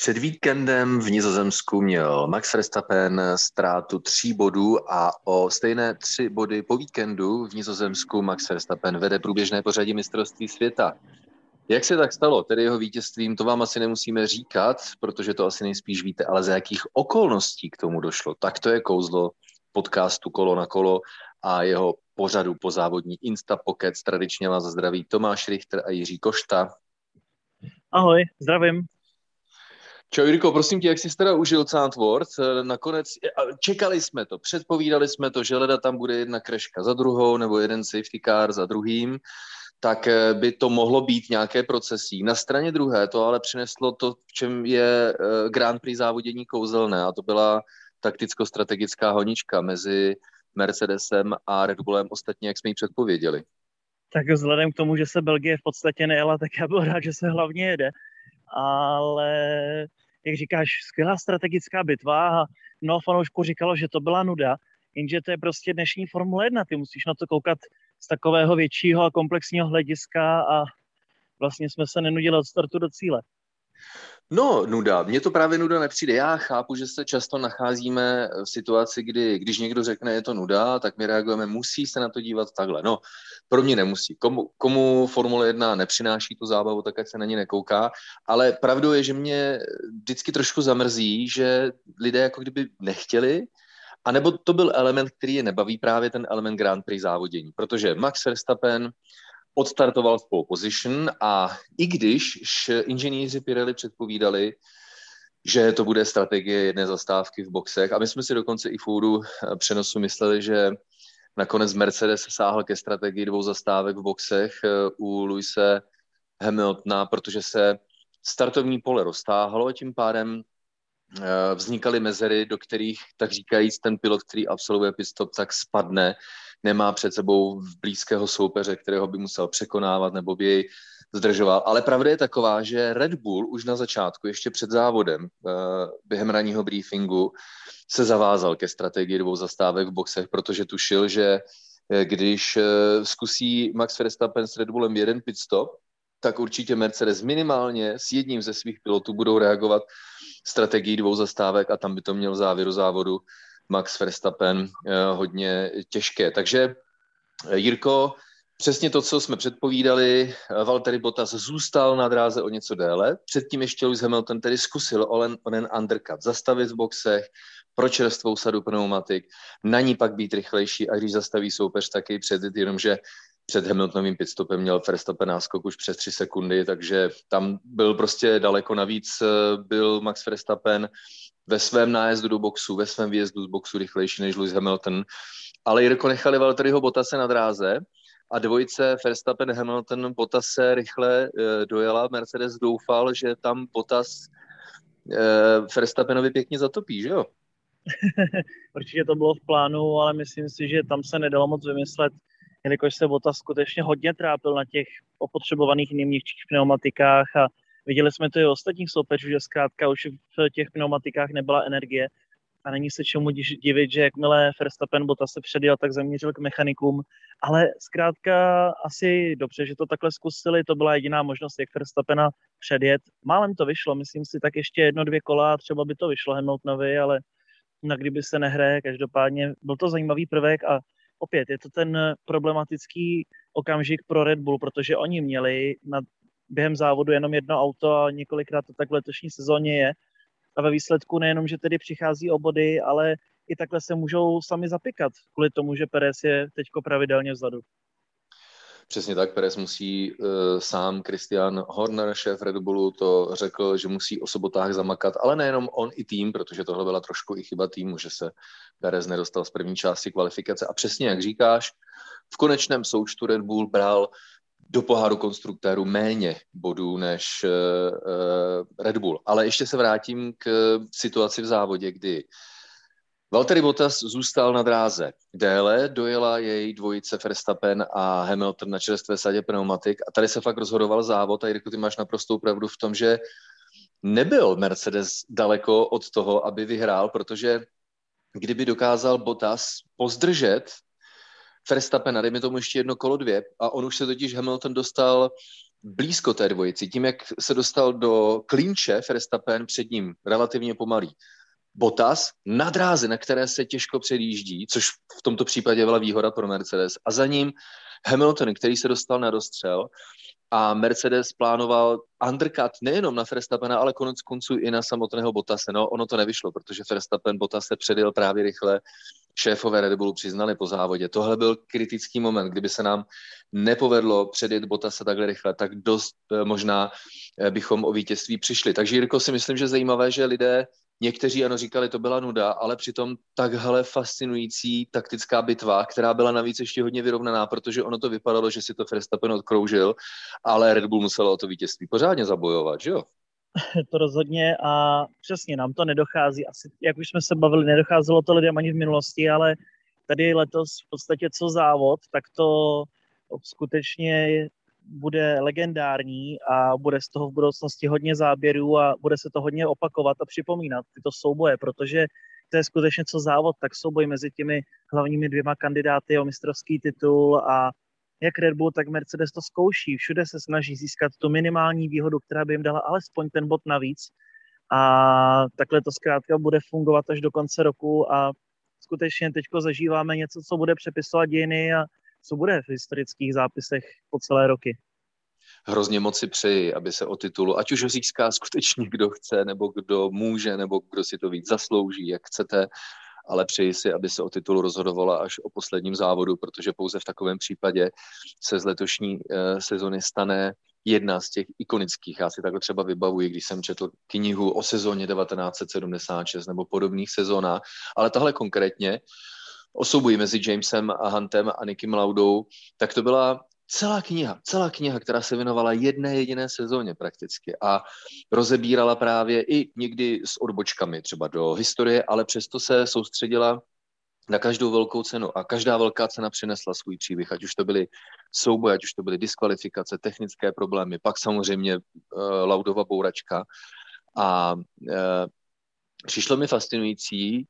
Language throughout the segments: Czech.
Před víkendem v Nizozemsku měl Max Verstappen ztrátu tří bodů a o stejné tři body po víkendu v Nizozemsku Max Verstappen vede průběžné pořadí mistrovství světa. Jak se tak stalo, tedy jeho vítězstvím, to vám asi nemusíme říkat, protože to asi nejspíš víte, ale za jakých okolností k tomu došlo. Tak to je kouzlo podcastu Kolo na kolo a jeho pořadu po závodní Insta Pocket. Tradičně vás zdraví Tomáš Richter a Jiří Košta. Ahoj, zdravím. Čau Jirko, prosím tě, jak jsi teda užil Sandworth? Nakonec čekali jsme to, předpovídali jsme to, že leda tam bude jedna kreška za druhou nebo jeden safety car za druhým, tak eh, by to mohlo být nějaké procesí. Na straně druhé to ale přineslo to, v čem je eh, Grand Prix závodění kouzelné a to byla takticko-strategická honička mezi Mercedesem a Red Bullem, ostatně jak jsme ji předpověděli. Tak vzhledem k tomu, že se Belgie v podstatě nejela, tak já byl rád, že se hlavně jede. Ale jak říkáš, skvělá strategická bitva a mnoho fanoušků říkalo, že to byla nuda, jenže to je prostě dnešní Formule 1, ty musíš na to koukat z takového většího a komplexního hlediska a vlastně jsme se nenudili od startu do cíle. No, nuda. Mně to právě nuda nepřijde. Já chápu, že se často nacházíme v situaci, kdy když někdo řekne, je to nuda, tak my reagujeme, musí se na to dívat takhle. No, pro mě nemusí. Komu, komu Formule 1 nepřináší tu zábavu, tak ať se na ní nekouká. Ale pravdou je, že mě vždycky trošku zamrzí, že lidé jako kdyby nechtěli, a nebo to byl element, který je nebaví, právě ten element Grand Prix závodění. Protože Max Verstappen odstartoval v pole position a i když inženýři Pirelli předpovídali, že to bude strategie jedné zastávky v boxech a my jsme si dokonce i v eh, přenosu mysleli, že nakonec Mercedes sáhl ke strategii dvou zastávek v boxech eh, u Luise Hamiltona, protože se startovní pole roztáhlo a tím pádem eh, vznikaly mezery, do kterých, tak říkajíc, ten pilot, který absolvuje pitstop, tak spadne nemá před sebou blízkého soupeře, kterého by musel překonávat nebo by jej zdržoval. Ale pravda je taková, že Red Bull už na začátku, ještě před závodem, eh, během ranního briefingu, se zavázal ke strategii dvou zastávek v boxech, protože tušil, že eh, když eh, zkusí Max Verstappen s Red Bullem jeden pit stop, tak určitě Mercedes minimálně s jedním ze svých pilotů budou reagovat strategii dvou zastávek a tam by to měl v závěru závodu Max Verstappen eh, hodně těžké. Takže eh, Jirko, přesně to, co jsme předpovídali, eh, Valtteri Bottas zůstal na dráze o něco déle. Předtím ještě Lewis Hamilton tedy zkusil onen, onen undercut zastavit v boxech, pro čerstvou sadu pneumatik, na ní pak být rychlejší a když zastaví soupeř, tak jej předjet, jenomže před Hamiltonovým pitstopem měl Verstappen náskok už přes tři sekundy, takže tam byl prostě daleko navíc, byl Max Verstappen ve svém nájezdu do boxu, ve svém výjezdu z boxu rychlejší než Lewis Hamilton. Ale Jirko nechali Valtteriho Bottase na dráze a dvojice Verstappen Hamilton Bottase rychle e, dojela. Mercedes doufal, že tam Bottas e, Verstappenovi pěkně zatopí, že jo? Určitě to bylo v plánu, ale myslím si, že tam se nedalo moc vymyslet, jelikož se Bottas skutečně hodně trápil na těch opotřebovaných nejměkčích pneumatikách a Viděli jsme to i ostatních soupeřů, že zkrátka už v těch pneumatikách nebyla energie a není se čemu divit, že jakmile Verstappen Bota se předjel, tak zamířil k mechanikům, ale zkrátka asi dobře, že to takhle zkusili, to byla jediná možnost, jak Verstappena předjet. Málem to vyšlo, myslím si, tak ještě jedno, dvě kola, třeba by to vyšlo Hamiltonovi, ale na kdyby se nehraje, každopádně byl to zajímavý prvek a opět je to ten problematický okamžik pro Red Bull, protože oni měli na během závodu jenom jedno auto a několikrát to tak v letošní sezóně je. A ve výsledku nejenom, že tedy přichází o body, ale i takhle se můžou sami zapíkat, kvůli tomu, že Perez je teďko pravidelně vzadu. Přesně tak, Perez musí uh, sám, Christian Horner, šéf Red Bullu, to řekl, že musí o sobotách zamakat, ale nejenom on i tým, protože tohle byla trošku i chyba týmu, že se Perez nedostal z první části kvalifikace. A přesně jak říkáš, v konečném součtu Red Bull bral do poháru konstruktérů méně bodů než uh, Red Bull. Ale ještě se vrátím k situaci v závodě, kdy Valtteri Bottas zůstal na dráze. Déle dojela její dvojice Verstappen a Hamilton na čerstvé sadě pneumatik a tady se fakt rozhodoval závod a Jirku, ty máš naprostou pravdu v tom, že nebyl Mercedes daleko od toho, aby vyhrál, protože kdyby dokázal Bottas pozdržet Verstappen, dejme tomu ještě jedno kolo dvě, a on už se totiž Hamilton dostal blízko té dvojici, tím, jak se dostal do klinče Verstappen před ním relativně pomalý. Bottas na dráze, na které se těžko předjíždí, což v tomto případě byla výhoda pro Mercedes. A za ním Hamilton, který se dostal na dostřel a Mercedes plánoval undercut nejenom na Verstappena, ale konec konců i na samotného Bottase. No, ono to nevyšlo, protože Verstappen Bottas se předjel právě rychle. Šéfové Red Bullu přiznali po závodě. Tohle byl kritický moment. Kdyby se nám nepovedlo předjet Bottase takhle rychle, tak dost eh, možná eh, bychom o vítězství přišli. Takže Jirko si myslím, že zajímavé, že lidé Někteří ano říkali, to byla nuda, ale přitom takhle fascinující taktická bitva, která byla navíc ještě hodně vyrovnaná, protože ono to vypadalo, že si to Verstappen odkroužil, ale Red Bull musel o to vítězství pořádně zabojovat, že jo? To rozhodně a přesně nám to nedochází. Asi, jak už jsme se bavili, nedocházelo to lidem ani v minulosti, ale tady letos v podstatě co závod, tak to skutečně bude legendární a bude z toho v budoucnosti hodně záběrů a bude se to hodně opakovat a připomínat tyto souboje, protože to je skutečně co závod, tak souboj mezi těmi hlavními dvěma kandidáty o mistrovský titul a jak Red Bull, tak Mercedes to zkouší. Všude se snaží získat tu minimální výhodu, která by jim dala alespoň ten bod navíc. A takhle to zkrátka bude fungovat až do konce roku a skutečně teď zažíváme něco, co bude přepisovat dějiny a co bude v historických zápisech po celé roky. Hrozně moc si přeji, aby se o titulu, ať už ho získá skutečně kdo chce, nebo kdo může, nebo kdo si to víc zaslouží, jak chcete, ale přeji si, aby se o titulu rozhodovala až o posledním závodu, protože pouze v takovém případě se z letošní uh, sezony stane jedna z těch ikonických. Já si takhle třeba vybavuji, když jsem četl knihu o sezóně 1976 nebo podobných sezónách, ale tahle konkrétně o souboji mezi Jamesem a Huntem a Nikim Laudou, tak to byla celá kniha, celá kniha, která se věnovala jedné jediné sezóně prakticky a rozebírala právě i někdy s odbočkami třeba do historie, ale přesto se soustředila na každou velkou cenu a každá velká cena přinesla svůj příběh, ať už to byly souboje, ať už to byly diskvalifikace, technické problémy, pak samozřejmě uh, Laudova bouračka. A uh, přišlo mi fascinující,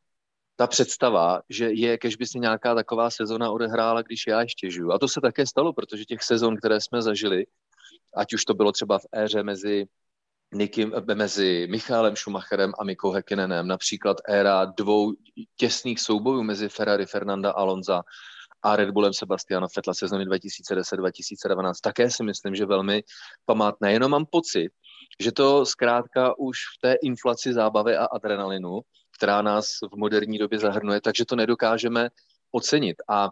ta představa, že je, kež by si nějaká taková sezona odehrála, když já ještě žiju. A to se také stalo, protože těch sezon, které jsme zažili, ať už to bylo třeba v éře mezi Nikim, mezi Michálem Schumacherem a Mikou Hekinenem, například éra dvou těsných soubojů mezi Ferrari Fernanda Alonza a Red Bullem Sebastiana Fetla sezony 2010-2012. Také si myslím, že velmi památné. Jenom mám pocit, že to zkrátka už v té inflaci zábavy a adrenalinu která nás v moderní době zahrnuje, takže to nedokážeme ocenit. A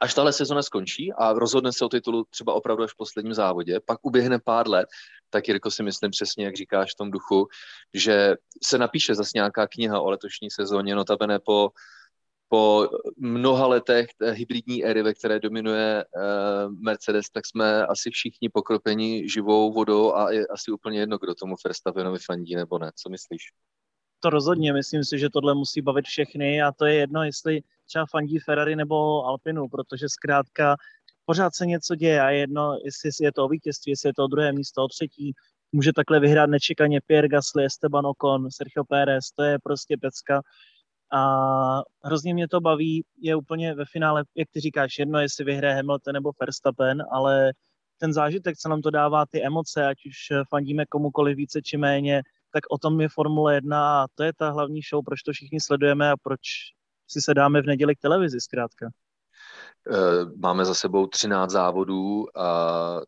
až tahle sezona skončí a rozhodne se o titulu třeba opravdu až v posledním závodě, pak uběhne pár let, tak Jirko si myslím přesně, jak říkáš v tom duchu, že se napíše zase nějaká kniha o letošní sezóně, notabene po po mnoha letech hybridní éry, ve které dominuje uh, Mercedes, tak jsme asi všichni pokropeni živou vodou a je asi úplně jedno, kdo tomu Verstappenovi fandí nebo ne. Co myslíš? To rozhodně. Myslím si, že tohle musí bavit všechny a to je jedno, jestli třeba fandí Ferrari nebo Alpinu, protože zkrátka pořád se něco děje a jedno, jestli je to o vítězství, jestli je to o druhé místo, o třetí. Může takhle vyhrát nečekaně Pierre Gasly, Esteban Ocon, Sergio Pérez, to je prostě pecka. A hrozně mě to baví, je úplně ve finále, jak ty říkáš, jedno, jestli vyhraje Hamilton nebo Verstappen, ale ten zážitek, co nám to dává, ty emoce, ať už fandíme komukoliv více či méně, tak o tom je Formule 1 a to je ta hlavní show, proč to všichni sledujeme a proč si se dáme v neděli k televizi zkrátka. Eh, máme za sebou 13 závodů a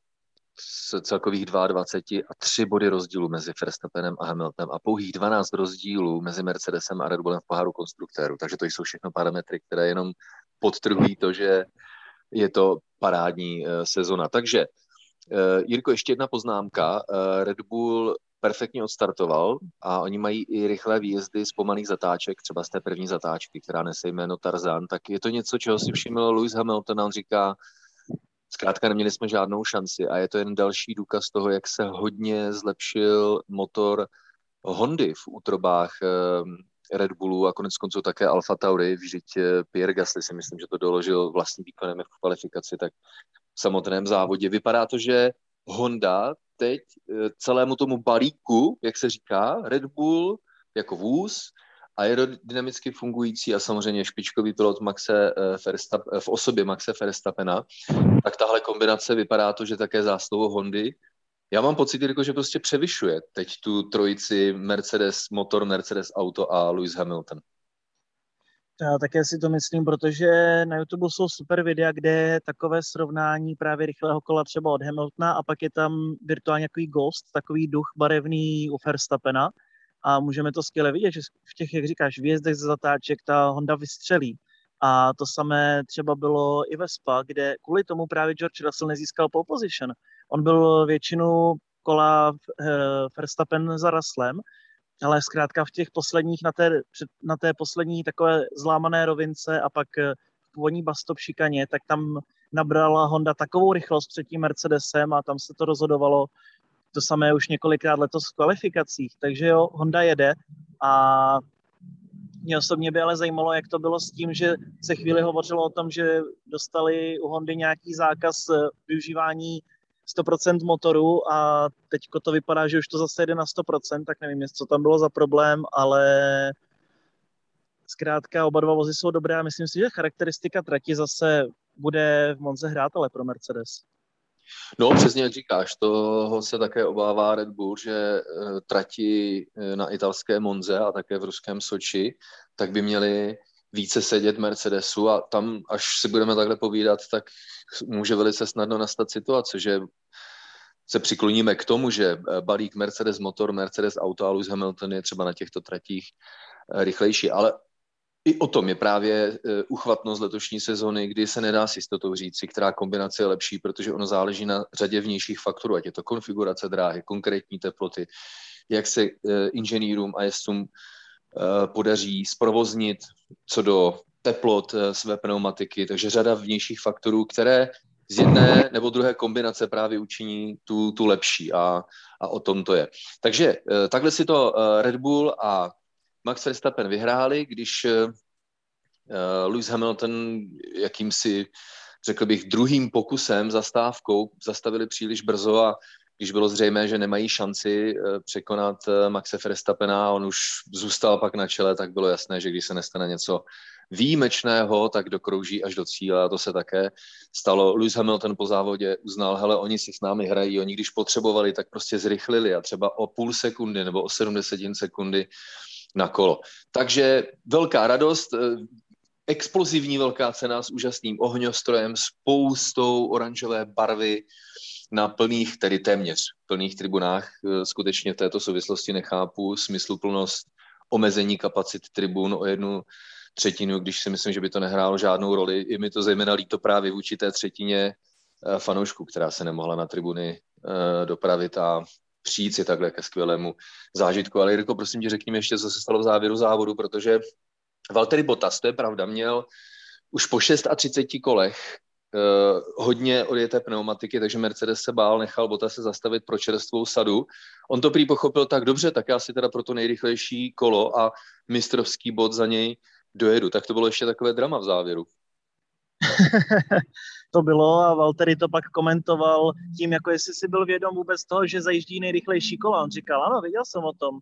z celkových 22 a 3 body rozdílu mezi Verstappenem a Hamiltonem a pouhých 12 rozdílů mezi Mercedesem a Red Bullem v poháru konstruktérů. Takže to jsou všechno parametry, které jenom podtrhují to, že je to parádní uh, sezona. Takže uh, Jirko, ještě jedna poznámka. Red Bull perfektně odstartoval a oni mají i rychlé výjezdy z pomalých zatáček, třeba z té první zatáčky, která nese jméno Tarzan, tak je to něco, čeho si všiml Lewis Hamilton a on říká, zkrátka neměli jsme žádnou šanci a je to jen další důkaz toho, jak se hodně zlepšil motor Hondy v útrobách ehm, Red Bullu a konec konců také Alfa Tauri, vždyť Pierre Gasly si myslím, že to doložil vlastní výkonem v kvalifikaci, tak v samotném závodě. Vypadá to, že Honda teď eh, celému tomu balíku, jak se říká, Red Bull jako vůz aerodynamicky fungující a samozřejmě špičkový pilot Maxe Verstappen, v osobě Maxe Verstappena, tak tahle kombinace vypadá to, že také zásluhou Hondy já mám pocit, jako, že prostě převyšuje teď tu trojici Mercedes motor, Mercedes auto a Lewis Hamilton. Já také si to myslím, protože na YouTube jsou super videa, kde je takové srovnání právě rychlého kola třeba od Hamiltona a pak je tam virtuálně takový ghost, takový duch barevný u Verstappena a můžeme to skvěle vidět, že v těch, jak říkáš, výjezdech ze zatáček ta Honda vystřelí. A to samé třeba bylo i ve Spa, kde kvůli tomu právě George Russell nezískal pole position. On byl většinu kola eh, Verstappen za Russellem, ale zkrátka v těch posledních, na té, na té poslední takové zlámané rovince a pak eh, v původní bastop šikaně, tak tam nabrala Honda takovou rychlost před tím Mercedesem a tam se to rozhodovalo to samé už několikrát letos v kvalifikacích. Takže jo, Honda jede a mě osobně by ale zajímalo, jak to bylo s tím, že se chvíli hovořilo o tom, že dostali u Hondy nějaký zákaz eh, využívání 100% motoru a teď to vypadá, že už to zase jede na 100%, tak nevím, co tam bylo za problém, ale zkrátka oba dva vozy jsou dobré a myslím si, že charakteristika trati zase bude v Monze hrát, ale pro Mercedes. No, přesně jak říkáš, toho se také obává Red Bull, že eh, trati eh, na italské Monze a také v ruském Soči, tak by měli více sedět Mercedesu a tam, až si budeme takhle povídat, tak může velice snadno nastat situace, že se přikloníme k tomu, že eh, balík Mercedes motor, Mercedes auto a Lewis Hamilton je třeba na těchto tratích rychlejší, ale i o tom je právě eh, uchvatnost letošní sezony, kdy se nedá s jistotou říci, která kombinace je lepší, protože ono záleží na řadě vnějších faktorů, ať je to konfigurace dráhy, konkrétní teploty, jak se eh, inženýrům a eh, podaří zprovoznit co do teplot své pneumatiky, takže řada vnějších faktorů, které z jedné nebo druhé kombinace právě učiní tu, tu lepší a, a o tom to je. Takže takhle si to Red Bull a Max Verstappen vyhráli, když Lewis Hamilton jakýmsi, řekl bych, druhým pokusem, zastávkou, zastavili příliš brzo a když bylo zřejmé, že nemají šanci uh, překonat uh, Maxe Verstappena a on už zůstal pak na čele, tak bylo jasné, že když se nestane něco výjimečného, tak dokrouží až do cíle a to se také stalo. Lewis Hamilton po závodě uznal, hele, oni si s námi hrají, oni když potřebovali, tak prostě zrychlili a třeba o půl sekundy nebo o 70 sekundy na kolo. Takže velká radost, eh, explozivní velká cena s úžasným ohňostrojem, spoustou oranžové barvy na plných, tedy téměř plných tribunách. Eh, skutečně v této souvislosti nechápu smysluplnost omezení kapacit tribun o jednu třetinu, když si myslím, že by to nehrálo žádnou roli. Je mi to zejména líto právě vůči té třetině eh, fanoušků, která se nemohla na tribuny dopravit a přijít si takhle ke skvělému zážitku. Ale Jirko, prosím tě, řekni mi ještě, co se stalo v závěru závodu, protože Valtteri Bottas, to je pravda, měl už po 36 kolech hodně odjeté pneumatiky, takže Mercedes se bál, nechal Bottas se zastavit pro čerstvou sadu. On to prý pochopil tak dobře, tak já si teda pro to nejrychlejší kolo a mistrovský bod za něj dojedu. Tak to bylo ještě takové drama v závěru. to bylo a Valtteri to pak komentoval tím, jako jestli si byl vědom vůbec toho, že zajíždí nejrychlejší kola. On říkal, ano, viděl jsem o tom.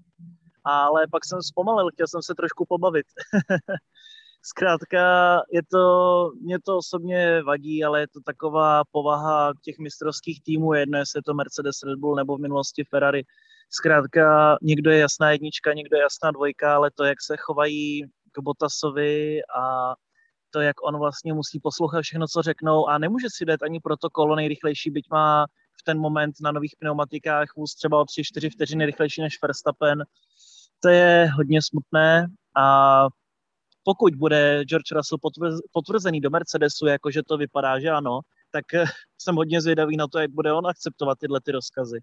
Ale pak jsem zpomalil, chtěl jsem se trošku pobavit. Zkrátka, je to, mě to osobně vadí, ale je to taková povaha těch mistrovských týmů, jedno jestli je to Mercedes, Red Bull nebo v minulosti Ferrari. Zkrátka, někdo je jasná jednička, někdo je jasná dvojka, ale to, jak se chovají k Botasovi a to, jak on vlastně musí poslouchat všechno, co řeknou a nemůže si dát ani protokol nejrychlejší, byť má v ten moment na nových pneumatikách vůz třeba o 3-4 vteřiny rychlejší než Verstappen. To je hodně smutné a pokud bude George Russell potvrzený do Mercedesu, jakože to vypadá, že ano, tak jsem hodně zvědavý na to, jak bude on akceptovat tyhle ty rozkazy.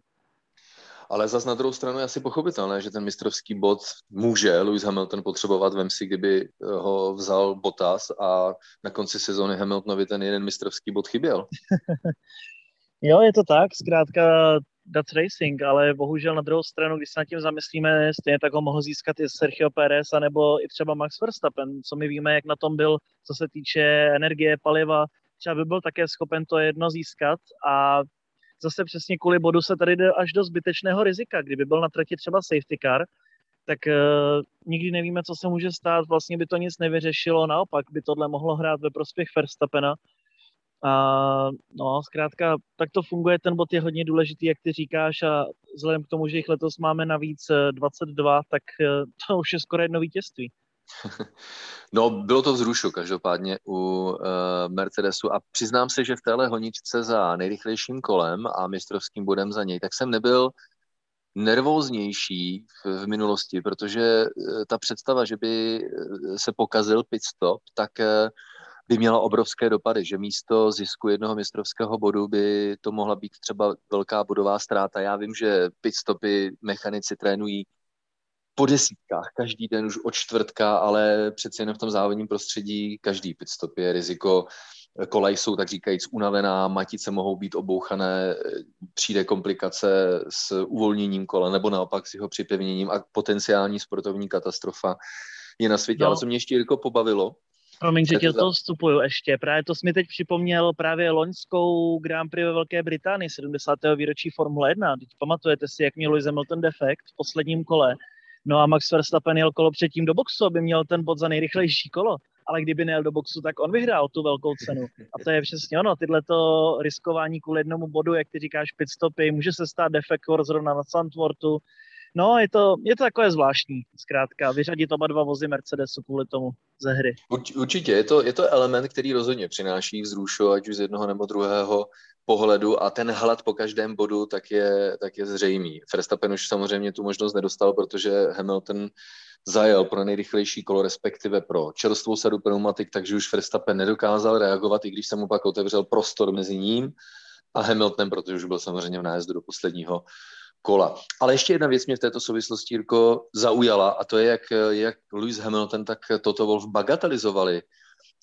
Ale zas na druhou stranu je asi pochopitelné, že ten mistrovský bod může Lewis Hamilton potřebovat. Vem si, kdyby ho vzal Bottas a na konci sezóny Hamiltonovi ten jeden mistrovský bod chyběl. jo, je to tak, zkrátka that's racing, ale bohužel na druhou stranu, když se nad tím zamyslíme, stejně tak ho mohl získat i Sergio Pérez, anebo i třeba Max Verstappen, co my víme, jak na tom byl, co se týče energie, paliva, třeba by byl také schopen to jedno získat a zase přesně kvůli bodu se tady jde až do zbytečného rizika. Kdyby byl na trati třeba safety car, tak uh, nikdy nevíme, co se může stát. Vlastně by to nic nevyřešilo, naopak by tohle mohlo hrát ve prospěch Verstappena. A no, zkrátka, tak to funguje, ten bod je hodně důležitý, jak ty říkáš a vzhledem k tomu, že jich letos máme navíc 22, eh, tak eh, to už je skoro jedno vítězství. No, bylo to vzrušo každopádně u uh, Mercedesu a přiznám se, že v téhle honičce za nejrychlejším kolem a mistrovským bodem za něj, tak jsem nebyl nervóznější v, v minulosti, protože uh, ta představa, že by se pokazil pit stop, tak uh, by měla obrovské dopady, že místo zisku jednoho mistrovského bodu by to mohla být třeba velká bodová ztráta. Já vím, že pitstopy mechanici trénují po desítkách, každý den už od čtvrtka, ale přeci jen v tom závodním prostředí každý pitstop je riziko. Kola jsou, tak říkajíc, unavená, matice mohou být obouchané, přijde komplikace s uvolněním kola nebo naopak s jeho připevněním a potenciální sportovní katastrofa je na světě. No. Ale co mě ještě Jirko pobavilo, Promiň, že tě to vstupuju ještě. Právě to jsi mi teď připomněl právě loňskou Grand Prix ve Velké Británii, 70. výročí Formule 1. Teď pamatujete si, jak měl Lewis Hamilton defekt v posledním kole. No a Max Verstappen jel kolo předtím do boxu, aby měl ten bod za nejrychlejší kolo. Ale kdyby nejel do boxu, tak on vyhrál tu velkou cenu. A to je přesně ono, tyhle to riskování kvůli jednomu bodu, jak ty říkáš, pit stopy, může se stát defekt zrovna na Sandwortu, No, je to, je to takové zvláštní, zkrátka, vyřadit oba dva vozy Mercedesu kvůli tomu ze hry. Určitě, je to, je to element, který rozhodně přináší vzrušu, ať už z jednoho nebo druhého pohledu a ten hlad po každém bodu tak je, tak je zřejmý. Verstappen už samozřejmě tu možnost nedostal, protože Hamilton zajel pro nejrychlejší kolo, respektive pro čerstvou sadu pneumatik, takže už Verstappen nedokázal reagovat, i když se mu pak otevřel prostor mezi ním a Hamiltonem, protože už byl samozřejmě v nájezdu do posledního kola. Ale ještě jedna věc mě v této souvislosti, Jirko, zaujala a to je, jak, jak Lewis Hamilton, tak Toto Wolf bagatelizovali.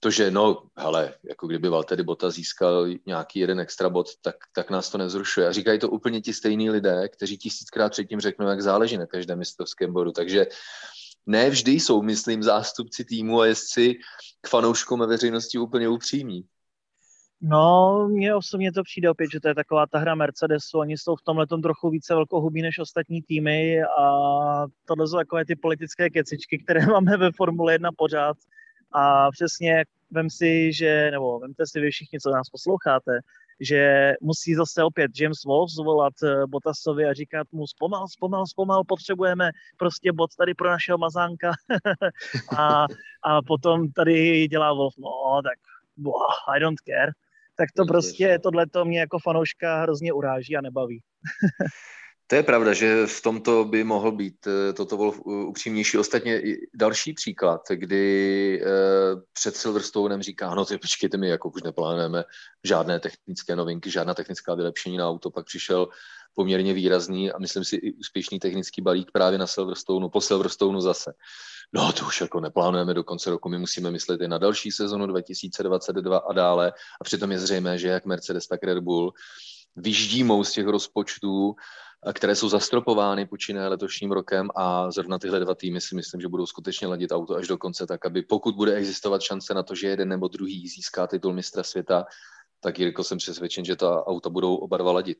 To, že no, hele, jako kdyby Valtteri Bota získal nějaký jeden extra bod, tak, tak nás to nezrušuje. A říkají to úplně ti stejní lidé, kteří tisíckrát předtím řeknou, jak záleží na každém mistrovském bodu. Takže ne vždy jsou, myslím, zástupci týmu a jezdci k fanouškům a veřejnosti úplně upřímní. No, mně osobně to přijde opět, že to je taková ta hra Mercedesu. Oni jsou v tomhle tom trochu více velkohubí než ostatní týmy a tohle jsou takové ty politické kecičky, které máme ve Formule 1 pořád. A přesně vem si, že, nebo vemte si vy všichni, co nás posloucháte, že musí zase opět James Wolf zvolat eh, Botasovi a říkat mu zpomal, zpomal, zpomal, potřebujeme prostě bot tady pro našeho mazánka. a, a potom tady dělá Wolf, no tak I don't care tak to prostě, tohle to mě jako fanouška hrozně uráží a nebaví. To je pravda, že v tomto by mohl být eh, toto Wolf upřímnější. Ostatně další příklad, kdy eh, před Silverstonem říká, no ty počkejte mi, jako už neplánujeme žádné technické novinky, žádná technická vylepšení na auto, pak přišel poměrně výrazný a myslím si i úspěšný technický balík právě na Silverstonu, po Silverstonu zase no to už jako neplánujeme do konce roku, my musíme myslet i na další sezonu 2022 a dále. A přitom je zřejmé, že jak Mercedes, tak Red Bull vyždímou z těch rozpočtů, které jsou zastropovány počínaje letošním rokem a zrovna tyhle dva týmy si myslím, že budou skutečně ladit auto až do konce, tak aby pokud bude existovat šance na to, že jeden nebo druhý získá titul mistra světa, tak Jirko jsem přesvědčen, že ta auta budou oba dva ladit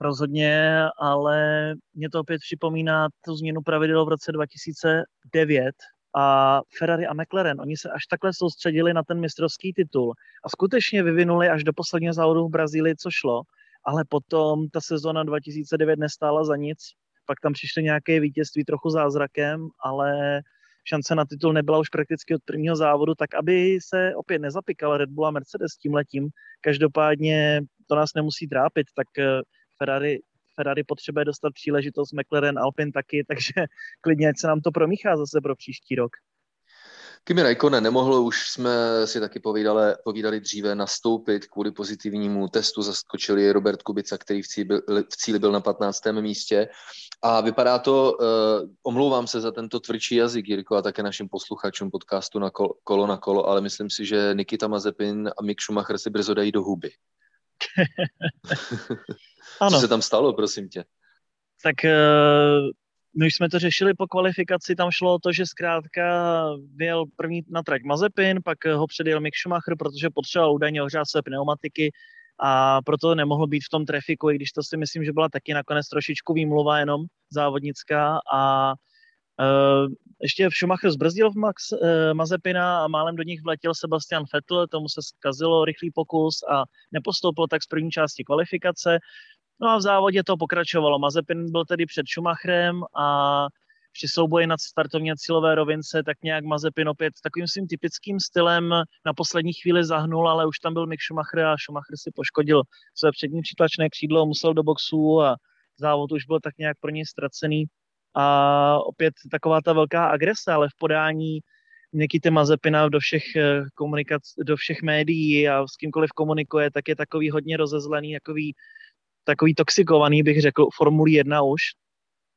rozhodně, ale mě to opět připomíná tu změnu pravidel v roce 2009 a Ferrari a McLaren, oni se až takhle soustředili na ten mistrovský titul a skutečně vyvinuli až do posledního závodu v Brazílii, co šlo, ale potom ta sezona 2009 nestála za nic, pak tam přišly nějaké vítězství trochu zázrakem, ale šance na titul nebyla už prakticky od prvního závodu, tak aby se opět nezapikal Red Bull a Mercedes tím letím. Každopádně to nás nemusí trápit, tak Ferrari, Ferrari potřebuje dostat příležitost, McLaren, Alpine taky, takže klidně ať se nám to promíchá zase pro příští rok. Kimi Raikkonen nemohl, už jsme si taky povídali, povídali dříve, nastoupit kvůli pozitivnímu testu. Zaskočili Robert Kubica, který v cíli, byl, v cíli byl na 15. místě. A vypadá to, uh, omlouvám se za tento tvrdší jazyk, Jirko, a také našim posluchačům podcastu na kolo, kolo na kolo, ale myslím si, že Nikita Mazepin a Mick Schumacher si brzo dají do huby. Ano. Co se tam stalo, prosím tě? Tak eh, my už jsme to řešili po kvalifikaci, tam šlo o to, že zkrátka vyjel první na trať Mazepin, pak ho předjel Mick Schumacher, protože potřeboval údajně ohřát své pneumatiky a proto nemohl být v tom trafiku, i když to si myslím, že byla taky nakonec trošičku výmluva jenom, závodnická a uh, ještě v Schumacher zbrzdil v Max, uh, Mazepina a málem do nich vletěl Sebastian Vettel, tomu se zkazilo rychlý pokus a nepostoupil tak z první části kvalifikace. No a v závodě to pokračovalo. Mazepin byl tedy před Schumacherem a při souboji nad startovně cílové rovince, tak nějak Mazepin opět takovým svým typickým stylem na poslední chvíli zahnul, ale už tam byl Mick Schumacher a Schumacher si poškodil své přední přitlačné křídlo, musel do boxu a závod už byl tak nějak pro něj ztracený. A opět taková ta velká agrese, ale v podání Nikity Mazepina do všech eh, komunikac, do všech médií a s kýmkoliv komunikuje, tak je takový hodně rozezlený, takový, takový toxikovaný, bych řekl, Formulí 1 už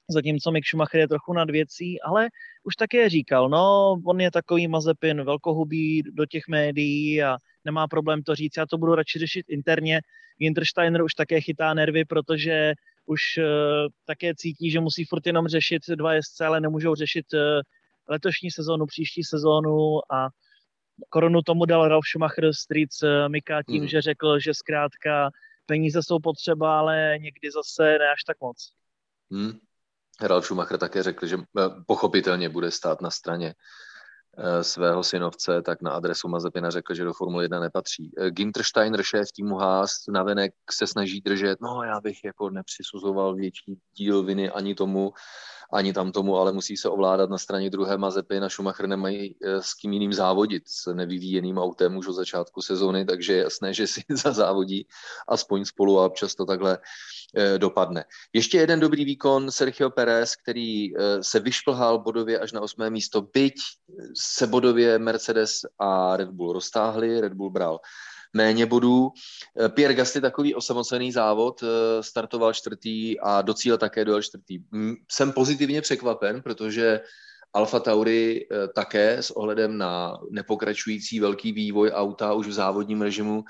zatímco Mick Schumacher je trochu nad věcí, ale už také říkal, no, on je takový Mazepin velkohubý do těch médií a nemá problém to říct, já to budu radši řešit interně. Wintersteiner už také chytá nervy, protože už uh, také cítí, že musí furt jenom řešit dva jezdce, ale nemůžou řešit uh, letošní sezónu, příští sezónu a korunu tomu dal Ralf Schumacher Street uh, Mika tím, mm. že řekl, že zkrátka peníze jsou potřeba, ale někdy zase ne až tak moc. Hmm. Ralf Schumacher také řekl, že eh, pochopitelně bude stát na straně svého synovce, tak na adresu Mazepina řekl, že do Formule 1 nepatří. Eh, Ginter Steiner, šéf týmu Haas, navenek se snaží držet, no já bych jako nepřisuzoval větší díl viny ani tomu, ani tam tomu, ale musí se ovládat na straně druhé Mazepy na Schumacher nemají eh, s kým jiným závodit s nevyvíjeným autem už od začátku sezóny, takže je jasné, že si zazávodí aspoň spolu a občas to takhle eh, dopadne. Ještě jeden dobrý výkon Sergio Perez, který eh, se vyšplhal bodově až na osmé místo, byť se bodově Mercedes a Red Bull roztáhli, Red Bull bral méně bodů. Eh, Pierre Gasly takový osamocený závod, eh, startoval čtvrtý a docíl také dojel čtvrtý. Jsem pozitivně překvapen, protože Alfa Tauri eh, také s ohledem na nepokračující velký vývoj auta už v závodním režimu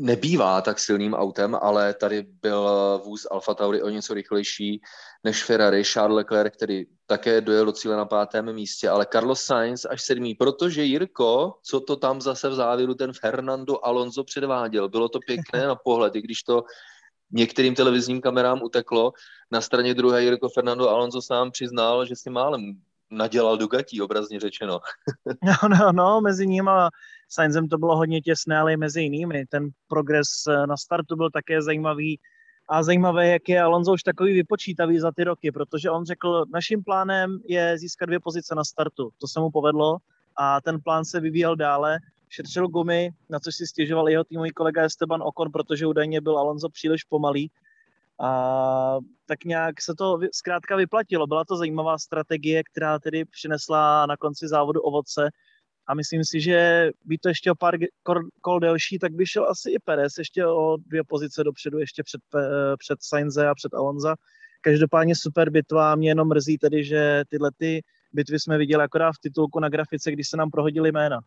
nebývá tak silným autem, ale tady byl vůz Alfa Tauri o něco rychlejší než Ferrari. Charles Leclerc, který také dojel do cíle na pátém místě, ale Carlos Sainz až sedmý, protože Jirko, co to tam zase v závěru ten Fernando Alonso předváděl, bylo to pěkné na pohled, i když to některým televizním kamerám uteklo. Na straně druhé Jirko Fernando Alonso sám přiznal, že si málem nadělal Dugatí, obrazně řečeno. no, no, no, mezi ním a Sainzem to bylo hodně těsné, ale i mezi jinými. Ten progres eh, na startu byl také zajímavý a zajímavé, jak je Alonso už takový vypočítavý za ty roky, protože on řekl, naším plánem je získat dvě pozice na startu. To se mu povedlo a ten plán se vyvíjel dále. Šetřil gumy, na což si stěžoval jeho týmový kolega Esteban Okon, protože údajně byl Alonso příliš pomalý. A tak nějak se to zkrátka vyplatilo. Byla to zajímavá strategie, která tedy přinesla na konci závodu ovoce. A myslím si, že by to ještě o pár kol delší, tak by šel asi i Perez ještě o dvě pozice dopředu, ještě před, před Sainze a před Alonza. Každopádně super bitva, mě jenom mrzí tedy, že tyhle ty bitvy jsme viděli akorát v titulku na grafice, když se nám prohodili jména.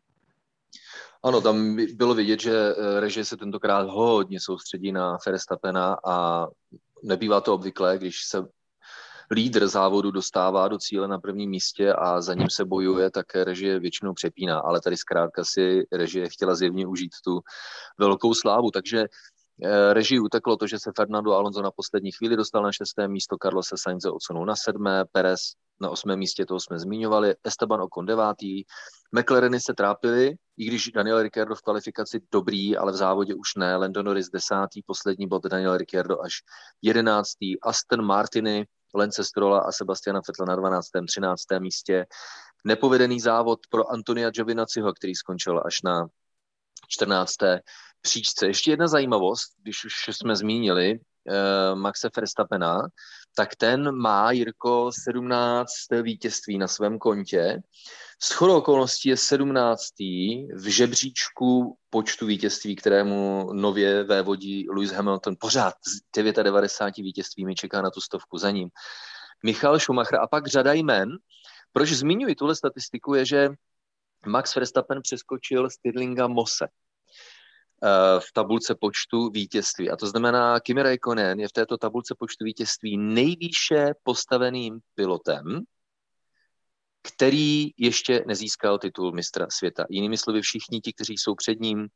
Ano, tam bylo vidět, že eh, režie se tentokrát hodně soustředí na Verstappena a nebývá to obvyklé, když se lídr závodu dostává do cíle na prvním místě a za ním se bojuje, tak režie většinou přepíná, ale tady zkrátka si režie chtěla zjevně užít tu velkou slávu, takže režii uteklo to, že se Fernando Alonso na poslední chvíli dostal na šesté místo, Carlos Sainz odsunul na sedmé, Perez na osmém místě, toho jsme zmiňovali, Esteban Ocon devátý, McLareny se trápili, i když Daniel Ricciardo v kvalifikaci dobrý, ale v závodě už ne, Lando Norris desátý, poslední bod Daniel Ricciardo až jedenáctý, Aston Martiny, Lence Strola a Sebastiana Fetla na 12. 13. místě. Nepovedený závod pro Antonia Giovinaciho, který skončil až na 14. příčce. Ještě jedna zajímavost, když už jsme zmínili eh, Maxe Verstappena, tak ten má, Jirko, 17 vítězství na svém kontě. S okolností je 17. v žebříčku počtu vítězství, kterému nově vévodí Lewis Hamilton. Pořád s 99 vítězstvími čeká na tu stovku za ním. Michal Schumacher a pak řada jmen. Proč zmiňuji tuhle statistiku je, že Max Verstappen přeskočil Stirlinga Mose v tabulce počtu vítězství. A to znamená, Kimi Raikkonen je v této tabulce počtu vítězství nejvýše postaveným pilotem, který ještě nezískal titul mistra světa. Jinými slovy, všichni ti, kteří jsou před ním,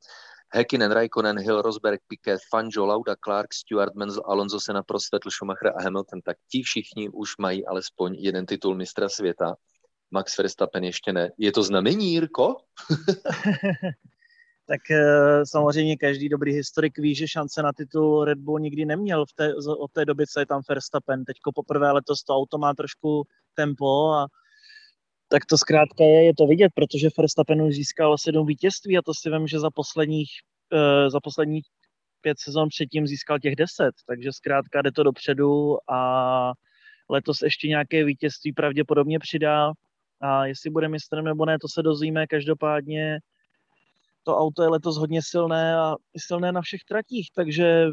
Häkkinen, Raikkonen, Hill, Rosberg, Piquet, Fangio, Lauda, Clark, Stewart, Menzel, Alonso, Sena, Prost, Vettel, Schumacher a Hamilton, tak ti všichni už mají alespoň jeden titul mistra světa. Max Verstappen ještě ne. Je to znamení, Jirko? tak eh, samozřejmě každý dobrý historik ví, že šance na titul Red Bull nikdy neměl v té, od té doby, co je tam Verstappen. Teďko poprvé letos to auto má trošku tempo a tak to zkrátka je, je to vidět, protože Verstappen už získal sedm vítězství a to si vím, že za posledních, uh, za posledních pět sezon předtím získal těch deset, takže zkrátka jde to dopředu a letos ještě nějaké vítězství pravděpodobně přidá. A jestli bude mistrem nebo ne, to se dozvíme, každopádně to auto je letos hodně silné a silné na všech tratích, takže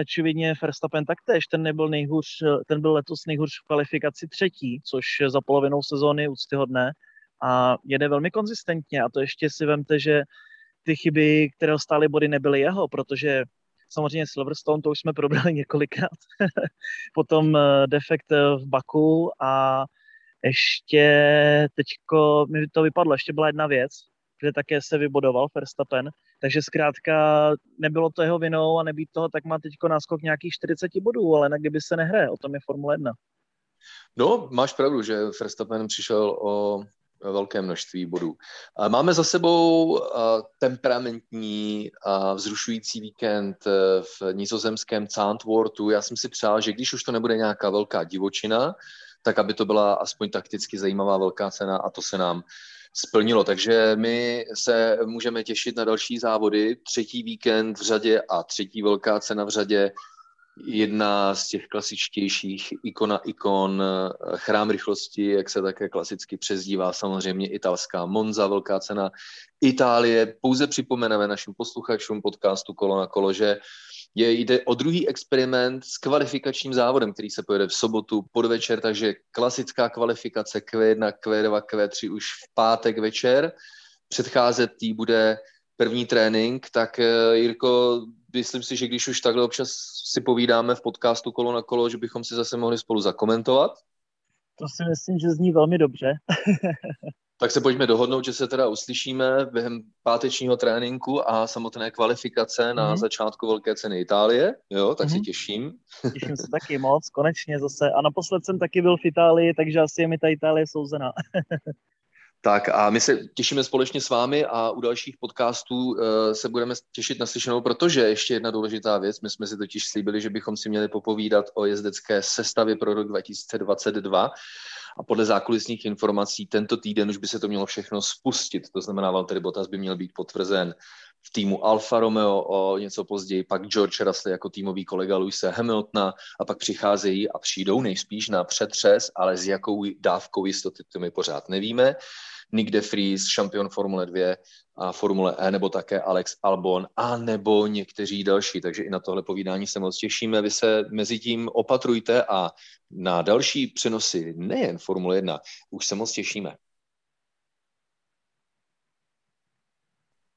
očividně Verstappen taktéž, ten nebyl nejhůř, ten byl letos nejhůř v kvalifikaci třetí, což za polovinou sezóny úctyhodné a jede velmi konzistentně a to ještě si vemte, že ty chyby, které stály body, nebyly jeho, protože samozřejmě Silverstone, to už jsme probrali několikrát, potom eh, defekt v Baku a ještě teďko mi to vypadlo, ještě byla jedna věc, kde také se vybodoval Verstappen, takže zkrátka nebylo to jeho vinou a nebýt toho, tak má teď náskok nějakých 40 bodů, ale na kdyby se nehraje, o tom je Formule 1. No, máš pravdu, že Verstappen přišel o velké množství bodů. Máme za sebou temperamentní a vzrušující víkend e, v nizozemském Zandvoortu. Já jsem si přál, že když už to nebude nějaká velká divočina, tak aby to byla aspoň takticky zajímavá velká cena a to se nám splnilo. Takže my se můžeme těšit na další závody. Třetí víkend v řadě a třetí velká cena v řadě. Jedna z těch klasičtějších ikona ikon, chrám rychlosti, jak se také klasicky přezdívá, samozřejmě italská Monza, velká cena Itálie. Pouze připomeneme našim posluchačům podcastu Kolo na kolo, že je, jde o druhý experiment s kvalifikačním závodem, který se pojede v sobotu podvečer, takže klasická kvalifikace Q1, Q2, Q3 už v pátek večer. Předcházet tý bude první trénink, tak eh, Jirko, myslím si, že když už takhle občas si povídáme v podcastu kolo na kolo, že bychom si zase mohli spolu zakomentovat. To si myslím, že zní velmi dobře. Tak se pojďme dohodnout, že se teda uslyšíme během pátečního tréninku a samotné kvalifikace na mm-hmm. začátku Velké ceny Itálie. Jo, tak mm-hmm. se mhm. těším. Těším se taky moc, konečně zase. A naposled jsem taky byl v Itálii, takže asi je mi ta Itálie souzená. Tak a my se těšíme společně s vámi a u dalších podcastů uh, se budeme těšit na slyšenou, protože ještě jedna důležitá věc, my jsme si totiž slíbili, že bychom si měli popovídat o jezdecké sestavě pro rok 2022 a podle zákulisních informací tento týden už by se to mělo všechno spustit. To znamená, Valtteri Bottas by měl být potvrzen v týmu Alfa Romeo o něco později, pak George Russell jako týmový kolega Luisa Hamiltona a pak přicházejí a přijdou nejspíš na přetřes, ale s jakou dávkou jistoty to my pořád nevíme. Nick de Vries, šampion Formule 2 a Formule E, nebo také Alex Albon, a nebo někteří další. Takže i na tohle povídání se moc těšíme. Vy se mezi tím opatrujte a na další přenosy nejen Formule 1 už se moc těšíme.